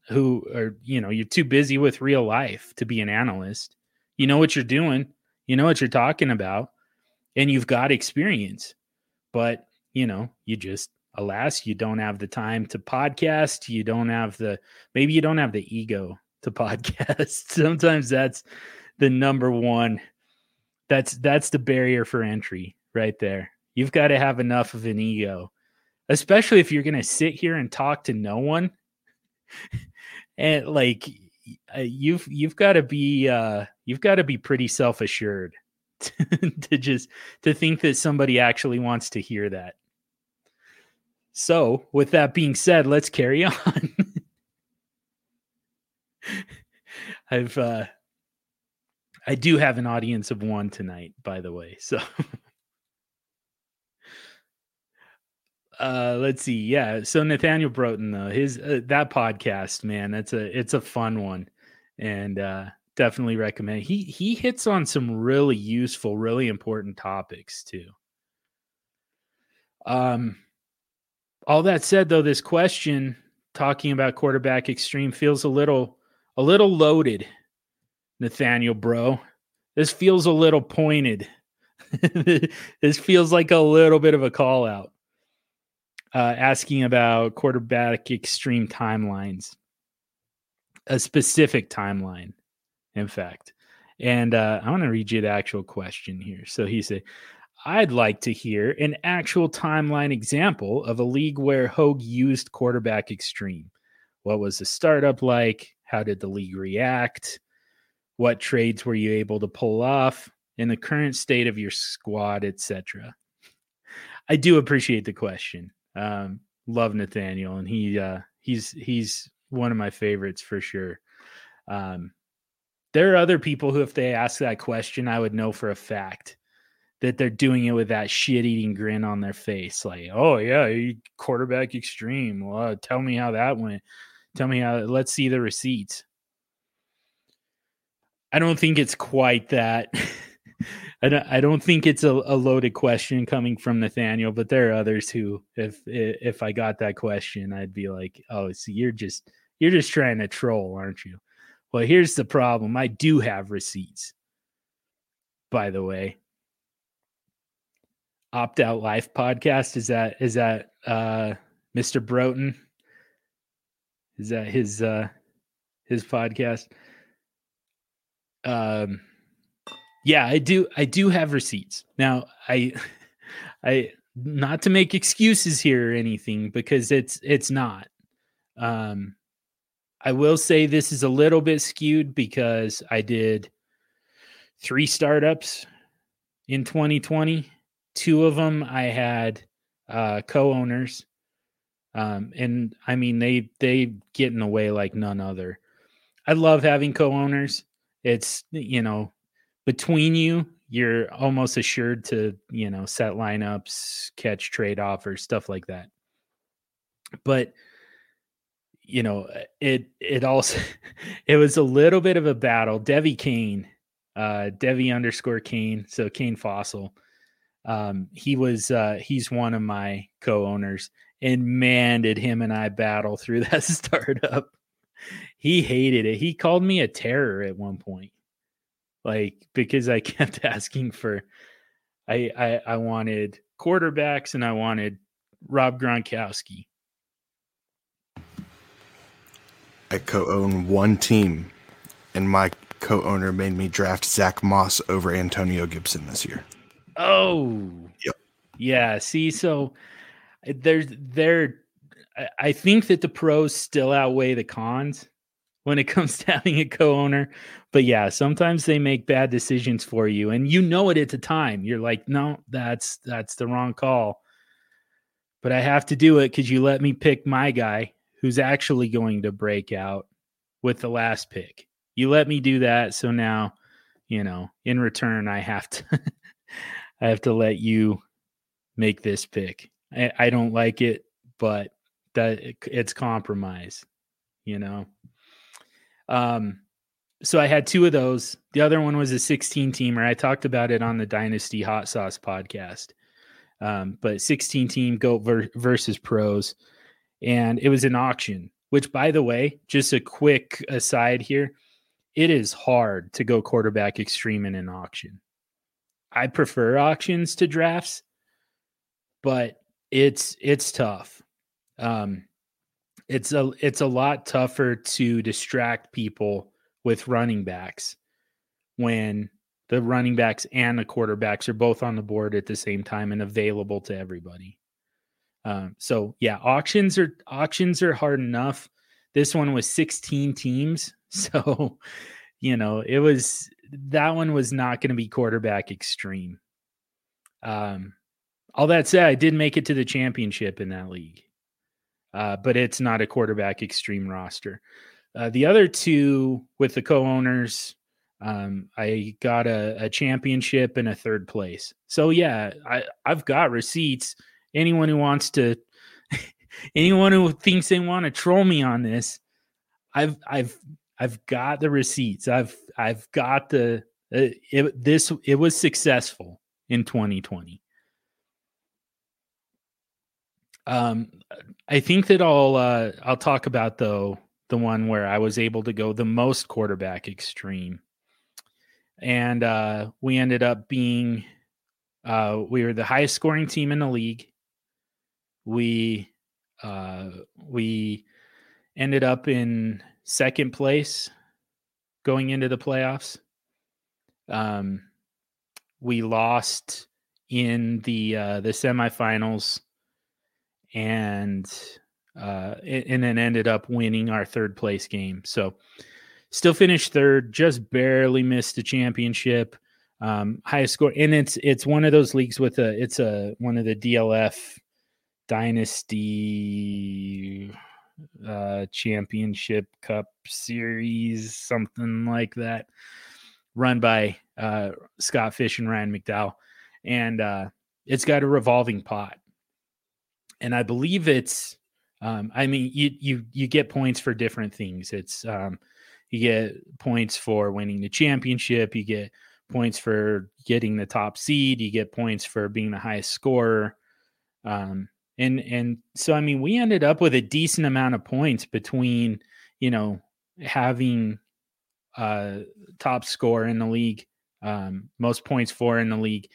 [SPEAKER 4] who are you know you're too busy with real life to be an analyst. You know what you're doing. You know what you're talking about. And you've got experience. But you know you just alas you don't have the time to podcast. You don't have the maybe you don't have the ego to podcast. Sometimes that's the number one that's that's the barrier for entry right there. You've got to have enough of an ego especially if you're going to sit here and talk to no one. And like uh, you've you've got to be uh you've got to be pretty self-assured to just to think that somebody actually wants to hear that. So with that being said let's carry on. I've uh i do have an audience of one tonight by the way so uh let's see. Yeah. So nathaniel broughton though his uh, that podcast man that's a it's a fun one. And uh definitely recommend he he hits on some really useful really important topics too. Um all that said though this question talking about quarterback extreme feels a little a little loaded nathaniel bro. This feels a little pointed. This feels like a little bit of a call out uh, asking about quarterback extreme timelines, a specific timeline, in fact. And uh, I want to read you the actual question here. So he said, I'd like to hear an actual timeline example of a league where Hogue used quarterback extreme. What was the startup like? How did the league react? What trades were you able to pull off in the current state of your squad, etc.? I do appreciate the question. Um, love Nathaniel, and he uh, he's he's one of my favorites for sure. Um, there are other people who, if they ask that question, I would know for a fact that they're doing it with that shit eating grin on their face. Like, oh, yeah, quarterback extreme. Well, tell me how that went. Tell me how, let's see the receipts. I don't think it's quite that. I don't, I don't think it's a, a, loaded question coming from Nathaniel, but there are others who, if if I got that question, I'd be like, "Oh, so you're just you're just trying to troll, aren't you?" Well, here's the problem: I do have receipts. By the way, opt out life podcast is that is that uh, Mr. Broughton? Is that his uh, his podcast? Um yeah, I do. I do have receipts. Now, I, I not to make excuses here or anything because it's it's not. Um, I will say this is a little bit skewed because I did three startups in 2020. Two of them I had uh, co-owners, um, and I mean they they get in the way like none other. I love having co-owners. It's you know between you, you're almost assured to, you know, set lineups, catch trade offers, stuff like that. But you know, it it also it was a little bit of a battle. Devi Kane, uh Devi underscore Kane, so Kane Fossil. Um, he was uh he's one of my co-owners, and man, did him and I battle through that startup. He hated it. He called me a terror at one point like because I kept asking for I I, I wanted quarterbacks and I wanted Rob Gronkowski.
[SPEAKER 5] I co-own one team, and my co-owner made me draft Zach Moss over Antonio Gibson this year.
[SPEAKER 4] Oh,
[SPEAKER 5] yep,
[SPEAKER 4] yeah. See, so there's there. I think that the pros still outweigh the cons when it comes to having a co-owner. But yeah, sometimes they make bad decisions for you and you know it at the time. You're like, "No, that's that's the wrong call." But I have to do it cuz you let me pick my guy who's actually going to break out with the last pick. You let me do that, so now, you know, in return I have to I have to let you make this pick. I, I don't like it, but that it's compromise, you know. Um, so I had two of those. The other one was a 16 teamer. I talked about it on the Dynasty Hot Sauce podcast. Um, but 16 team goat ver- versus pros, and it was an auction. which by the way, just a quick aside here, it is hard to go quarterback extreme in an auction. I prefer auctions to drafts, but it's it's tough. Um it's a it's a lot tougher to distract people with running backs when the running backs and the quarterbacks are both on the board at the same time and available to everybody. Um, so yeah, auctions are auctions are hard enough. This one was 16 teams, so you know it was that one was not going to be quarterback extreme. Um, all that said, I did make it to the championship in that league, uh, but it's not a quarterback extreme roster. Uh, the other two with the co-owners, um, I got a, a, championship and a third place. So yeah, I, I've got receipts. Anyone who wants to, anyone who thinks they want to troll me on this, I've I've I've got the receipts. I've I've got the uh, it, this. It was successful in 2020. Um, I think that I'll uh, I'll talk about though the one where I was able to go the most quarterback extreme, and uh, we ended up being uh, we were the highest scoring team in the league. We uh, we ended up in second place going into the playoffs. Um, we lost in the uh, the semifinals and uh, and then ended up winning our third place game. So still finished third, just barely missed the championship. Um, highest score, and it's it's one of those leagues with a it's a one of the DLF dynasty uh, championship cup series, something like that, run by uh, Scott Fish and Ryan McDowell, and uh, it's got a revolving pot and I believe it's. Um, I mean, you you you get points for different things. It's um, you get points for winning the championship. You get points for getting the top seed. You get points for being the highest scorer. Um, and and so I mean, we ended up with a decent amount of points between you know having uh top score in the league, um, most points for in the league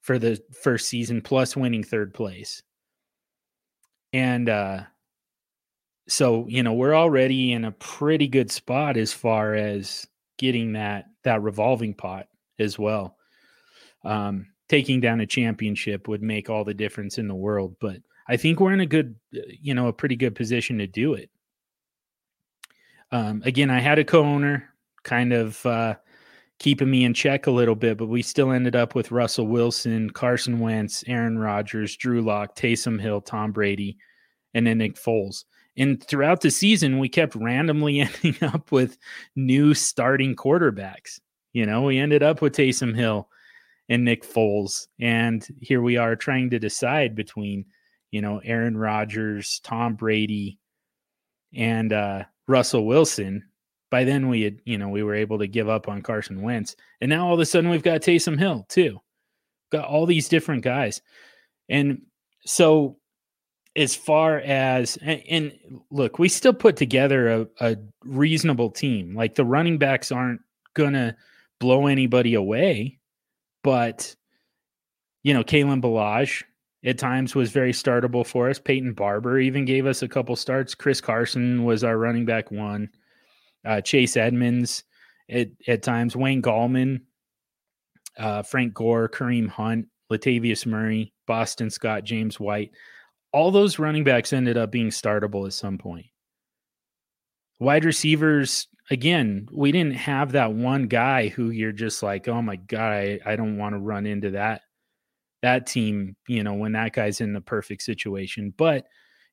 [SPEAKER 4] for the first season, plus winning third place. And uh, so, you know, we're already in a pretty good spot as far as getting that that revolving pot as well. Um, taking down a championship would make all the difference in the world, but I think we're in a good, uh, you know, a pretty good position to do it. Um, again, I had a co-owner kind of uh, keeping me in check a little bit, but we still ended up with Russell Wilson, Carson Wentz, Aaron Rodgers, Drew Lock, Taysom Hill, Tom Brady, and then Nick Foles. And throughout the season, we kept randomly ending up with new starting quarterbacks. You know, we ended up with Taysom Hill and Nick Foles. And here we are trying to decide between, you know, Aaron Rodgers, Tom Brady, and uh, Russell Wilson by then we had, you know, we were able to give up on Carson Wentz. And now all of a sudden we've got Taysom Hill too. Got all these different guys. And so as far as and, and look, we still put together a, a, reasonable team. Like the running backs aren't gonna blow anybody away, but you know, Kalen Ballage at times was very startable for us. Peyton Barber even gave us a couple starts. Chris Carson was our running back one uh, Chase Edmonds at, at times, Wayne Gallman, uh, Frank Gore, Kareem Hunt, Latavius Murray, Boston Scott, James White. All those running backs ended up being startable at some point. Wide receivers, again, we didn't have that one guy who you're just like, oh my God, I, I don't want to run into that that team, you know, when that guy's in the perfect situation. But,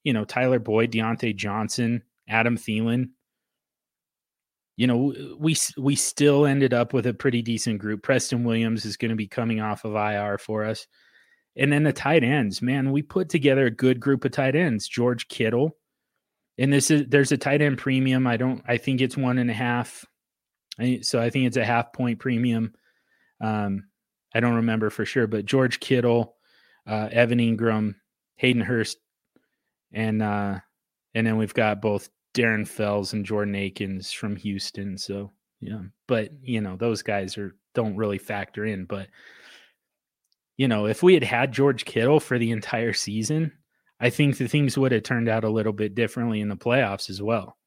[SPEAKER 4] you know, Tyler Boyd, Diontae Johnson, Adam Thielen, you know, we we still ended up with a pretty decent group. Preston Williams is going to be coming off of IR for us, and then the tight ends. Man, we put together a good group of tight ends. George Kittle, and this is there's a tight end premium. I don't. I think it's one and a half. So I think it's a half point premium. Um, I don't remember for sure, but George Kittle, uh, Evan Engram, Hayden Hurst, and uh, and then we've got both Darren Fells and Jordan Akins from Houston. So yeah, but you know those guys are don't really factor in. But you know, if we had had George Kittle for the entire season, I think the things would have turned out a little bit differently in the playoffs as well.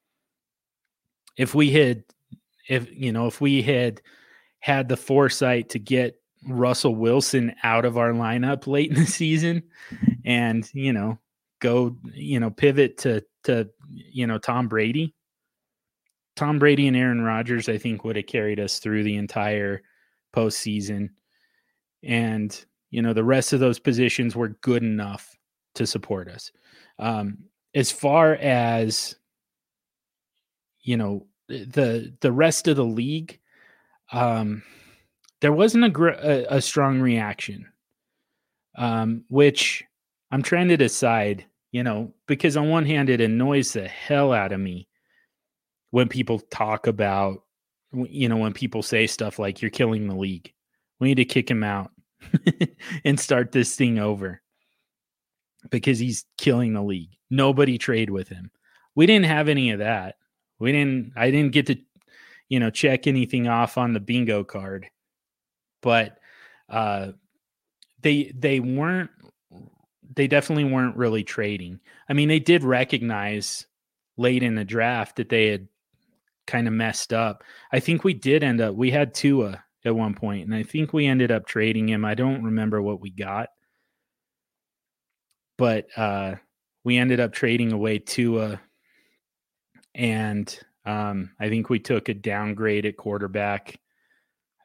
[SPEAKER 4] If we had, if you know, if we had had the foresight to get Russell Wilson out of our lineup late in the season and, you know, go, you know, pivot to to you know Tom Brady. Tom Brady and Aaron Rodgers, I think, would have carried us through the entire postseason. And, you know, the rest of those positions were good enough to support us. Um, as far as, you know, the the rest of the league, um, there wasn't a, gr- a, a strong reaction, um, which I'm trying to decide you know, because on one hand, it annoys the hell out of me when people talk about, you know, when people say stuff like, you're killing the league. We need to kick him out and start this thing over because he's killing the league. Nobody trade with him. We didn't have any of that. We didn't, I didn't get to, you know, check anything off on the bingo card, but, uh, they, they weren't they definitely weren't really trading. I mean, they did recognize late in the draft that they had kind of messed up. I think we did end up we had Tua at one point, and I think we ended up trading him. I don't remember what we got, but uh, we ended up trading away Tua, and um, I think we took a downgrade at quarterback.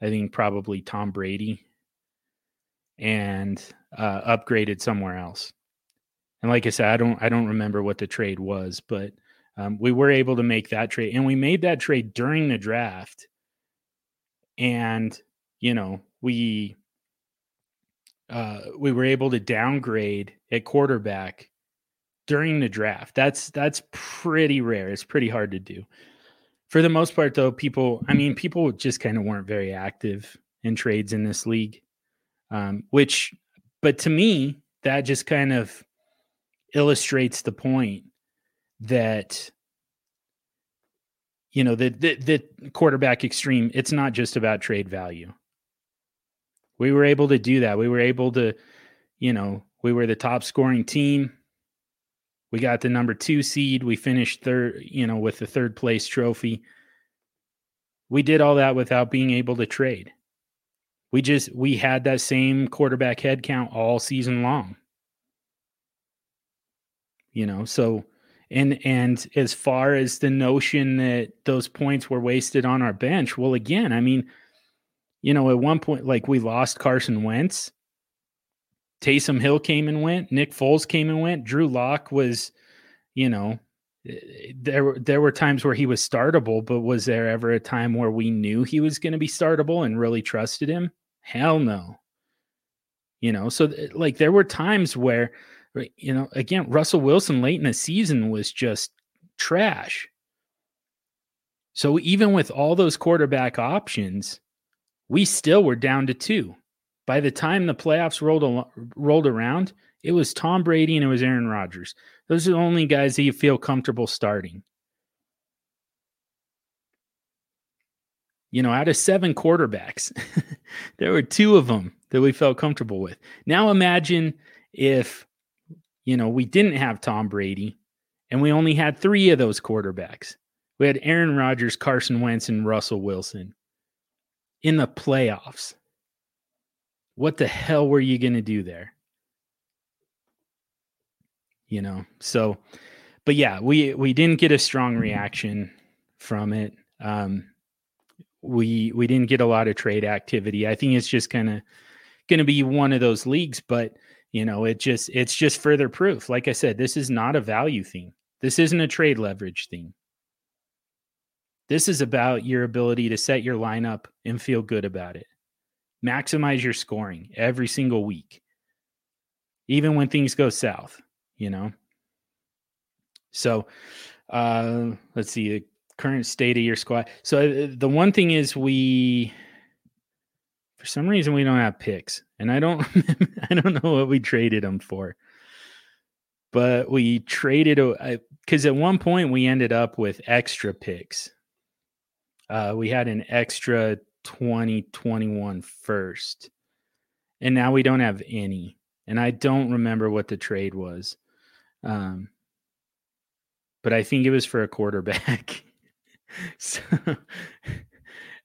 [SPEAKER 4] I think probably Tom Brady, and uh, upgraded somewhere else. And like I said, I don't I don't remember what the trade was, but um, we were able to make that trade, and we made that trade during the draft. And you know, we uh, we were able to downgrade at quarterback during the draft. That's that's pretty rare. It's pretty hard to do. For the most part, though, people I mean, people just kind of weren't very active in trades in this league, um, which but to me, that just kind of illustrates the point that you know the, the the quarterback extreme it's not just about trade value. We were able to do that. We were able to you know we were the top scoring team. We got the number 2 seed. We finished third you know with the third place trophy. We did all that without being able to trade we just we had that same quarterback head count all season long. You know, so and and as far as the notion that those points were wasted on our bench, well again, I mean, you know, at one point like we lost Carson Wentz. Taysom Hill came and went, Nick Foles came and went, Drew Lock was, you know, there there were times where he was startable, but was there ever a time where we knew he was going to be startable and really trusted him? Hell no. You know, so th- like there were times where, you know, again, Russell Wilson late in the season was just trash. So even with all those quarterback options, we still were down to two. By the time the playoffs rolled al- rolled around, it was Tom Brady and it was Aaron Rodgers. Those are the only guys that you feel comfortable starting. You know, out of seven quarterbacks, there were two of them that we felt comfortable with. Now imagine if, you know, we didn't have Tom Brady and we only had three of those quarterbacks. We had Aaron Rodgers, Carson Wentz, and Russell Wilson in the playoffs. What the hell were you going to do there? You know, so, but yeah, we we didn't get a strong reaction from it. Um, we we didn't get a lot of trade activity. I think it's just kind of going to be one of those leagues, but you know, it just it's just further proof. Like I said, this is not a value thing. This isn't a trade leverage thing. This is about your ability to set your lineup and feel good about it. Maximize your scoring every single week. Even when things go south, you know. So, uh let's see the current state of your squad. So uh, the one thing is we for some reason we don't have picks and I don't I don't know what we traded them for. but we traded because at one point we ended up with extra picks. Uh, we had an extra 2021 first, and now we don't have any. And I don't remember what the trade was. Um, but I think it was for a quarterback. so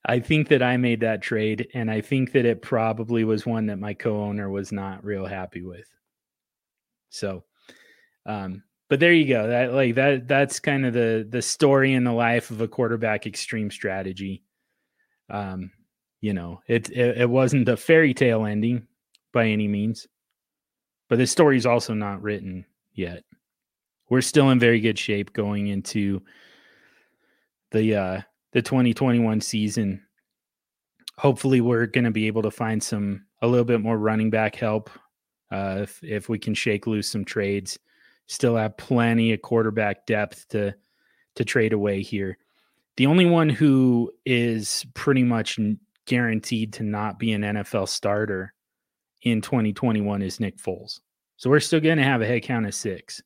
[SPEAKER 4] I think that I made that trade, and I think that it probably was one that my co-owner was not real happy with. So, um, but there you go. That like that that's kind of the the story in the life of a quarterback extreme strategy. Um, you know, it it, it wasn't a fairy tale ending by any means, but the story's also not written yet. We're still in very good shape going into the uh the 2021 season. Hopefully, we're going to be able to find some a little bit more running back help uh, if if we can shake loose some trades. Still have plenty of quarterback depth to to trade away here. The only one who is pretty much guaranteed to not be an NFL starter in 2021 is Nick Foles. So we're still going to have a head count of six.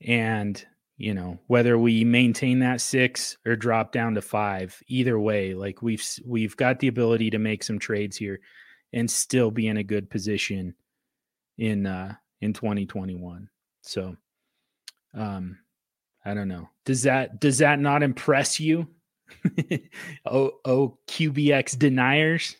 [SPEAKER 4] And you know whether we maintain that six or drop down to five either way like we've we've got the ability to make some trades here and still be in a good position in uh in 2021 so um i don't know. Does that does that not impress you? Oh oh qbx deniers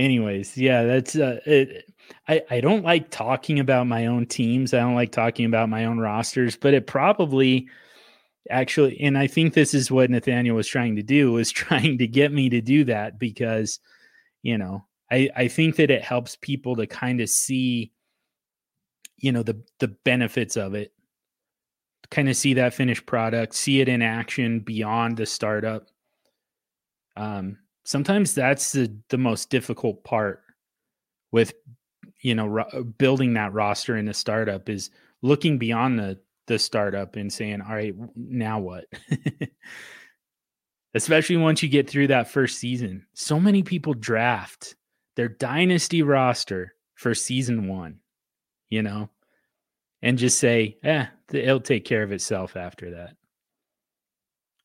[SPEAKER 4] anyways yeah that's uh it, I, I don't like talking about my own teams. I don't like talking about my own rosters, but it probably actually, and I think this is what Nathaniel was trying to do, was trying to get me to do that because, you know, I, I think that it helps people to kind of see, you know, the the benefits of it, kind of see that finished product, see it in action beyond the startup. Um, sometimes that's the the most difficult part with you know ro- uh, building that roster in a startup is looking beyond the the startup and saying all right now what? Especially once you get through that first season. So many people draft their dynasty roster for season 1 you know and just say eh it'll take care of itself after that.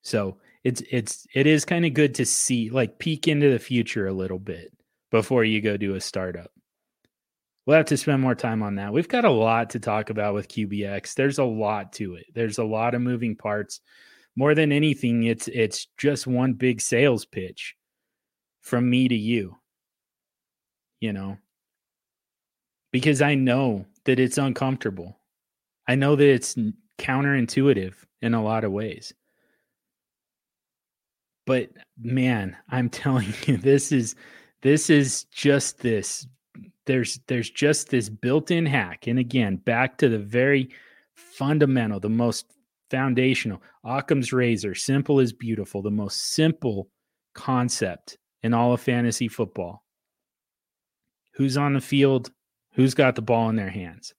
[SPEAKER 4] So it's it's it is kind of good to see like peek into the future a little bit before you go do a startup we'll have to spend more time on that. We've got a lot to talk about with QBX. There's a lot to it. There's a lot of moving parts. More than anything, it's it's just one big sales pitch from me to you. You know, because I know that it's uncomfortable. I know that it's counterintuitive in a lot of ways. But man, I'm telling you this is this is just this there's there's just this built-in hack. And again back to the very fundamental the most foundational occam's razor simple is beautiful the most simple concept in all of fantasy football. Who's on the field? Who's got the ball in their hands?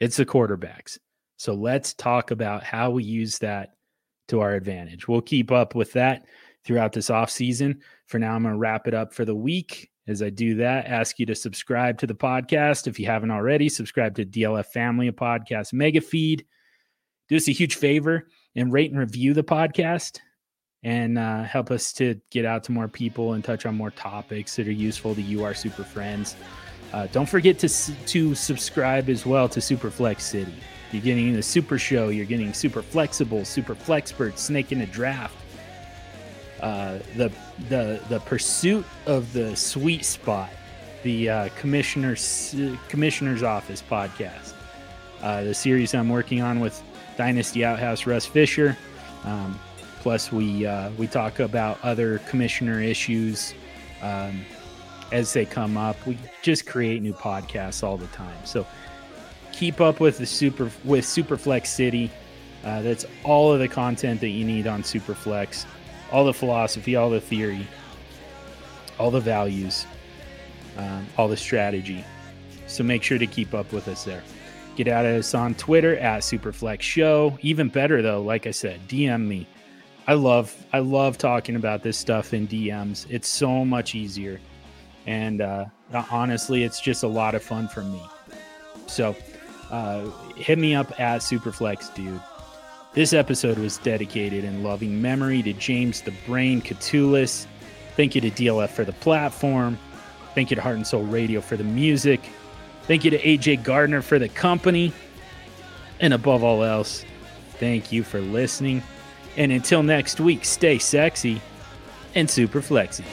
[SPEAKER 4] It's the quarterbacks. So let's talk about how we use that to our advantage. We'll keep up with that throughout this off season for now i'm going to wrap it up for the week as I do that, ask you to subscribe to the podcast. If you haven't already, subscribe to DLF Family, a podcast mega feed. Do us a huge favor and rate and review the podcast and uh, help us to get out to more people and touch on more topics that are useful to you, our super friends. Uh, don't forget to, to subscribe as well to Superflex City. You're getting the super show, you're getting super flexible, super flexpert, snake in a draft uh, the the the pursuit of the sweet spot, the uh, commissioner's commissioner's office podcast, uh, the series I'm working on with Dynasty Outhouse Russ Fisher. Um, plus, we uh, we talk about other commissioner issues um, as they come up. We just create new podcasts all the time. So keep up with the super with Superflex City. Uh, that's all of the content that you need on Superflex all the philosophy, all the theory, all the values, um, all the strategy. So make sure to keep up with us there. Get at us on Twitter at Superflex Show. Even better though, like I said, DM me. I love I love talking about this stuff in DMs. It's so much easier, and uh, honestly, it's just a lot of fun for me. So uh, hit me up at Superflex, dude. This episode was dedicated in loving memory to James the Brain Koutoulas. Thank you to DLF for the platform. Thank you to Heart and Soul Radio for the music. Thank you to AJ Gardner for the company. And above all else, thank you for listening. And until next week, stay sexy and super flexy.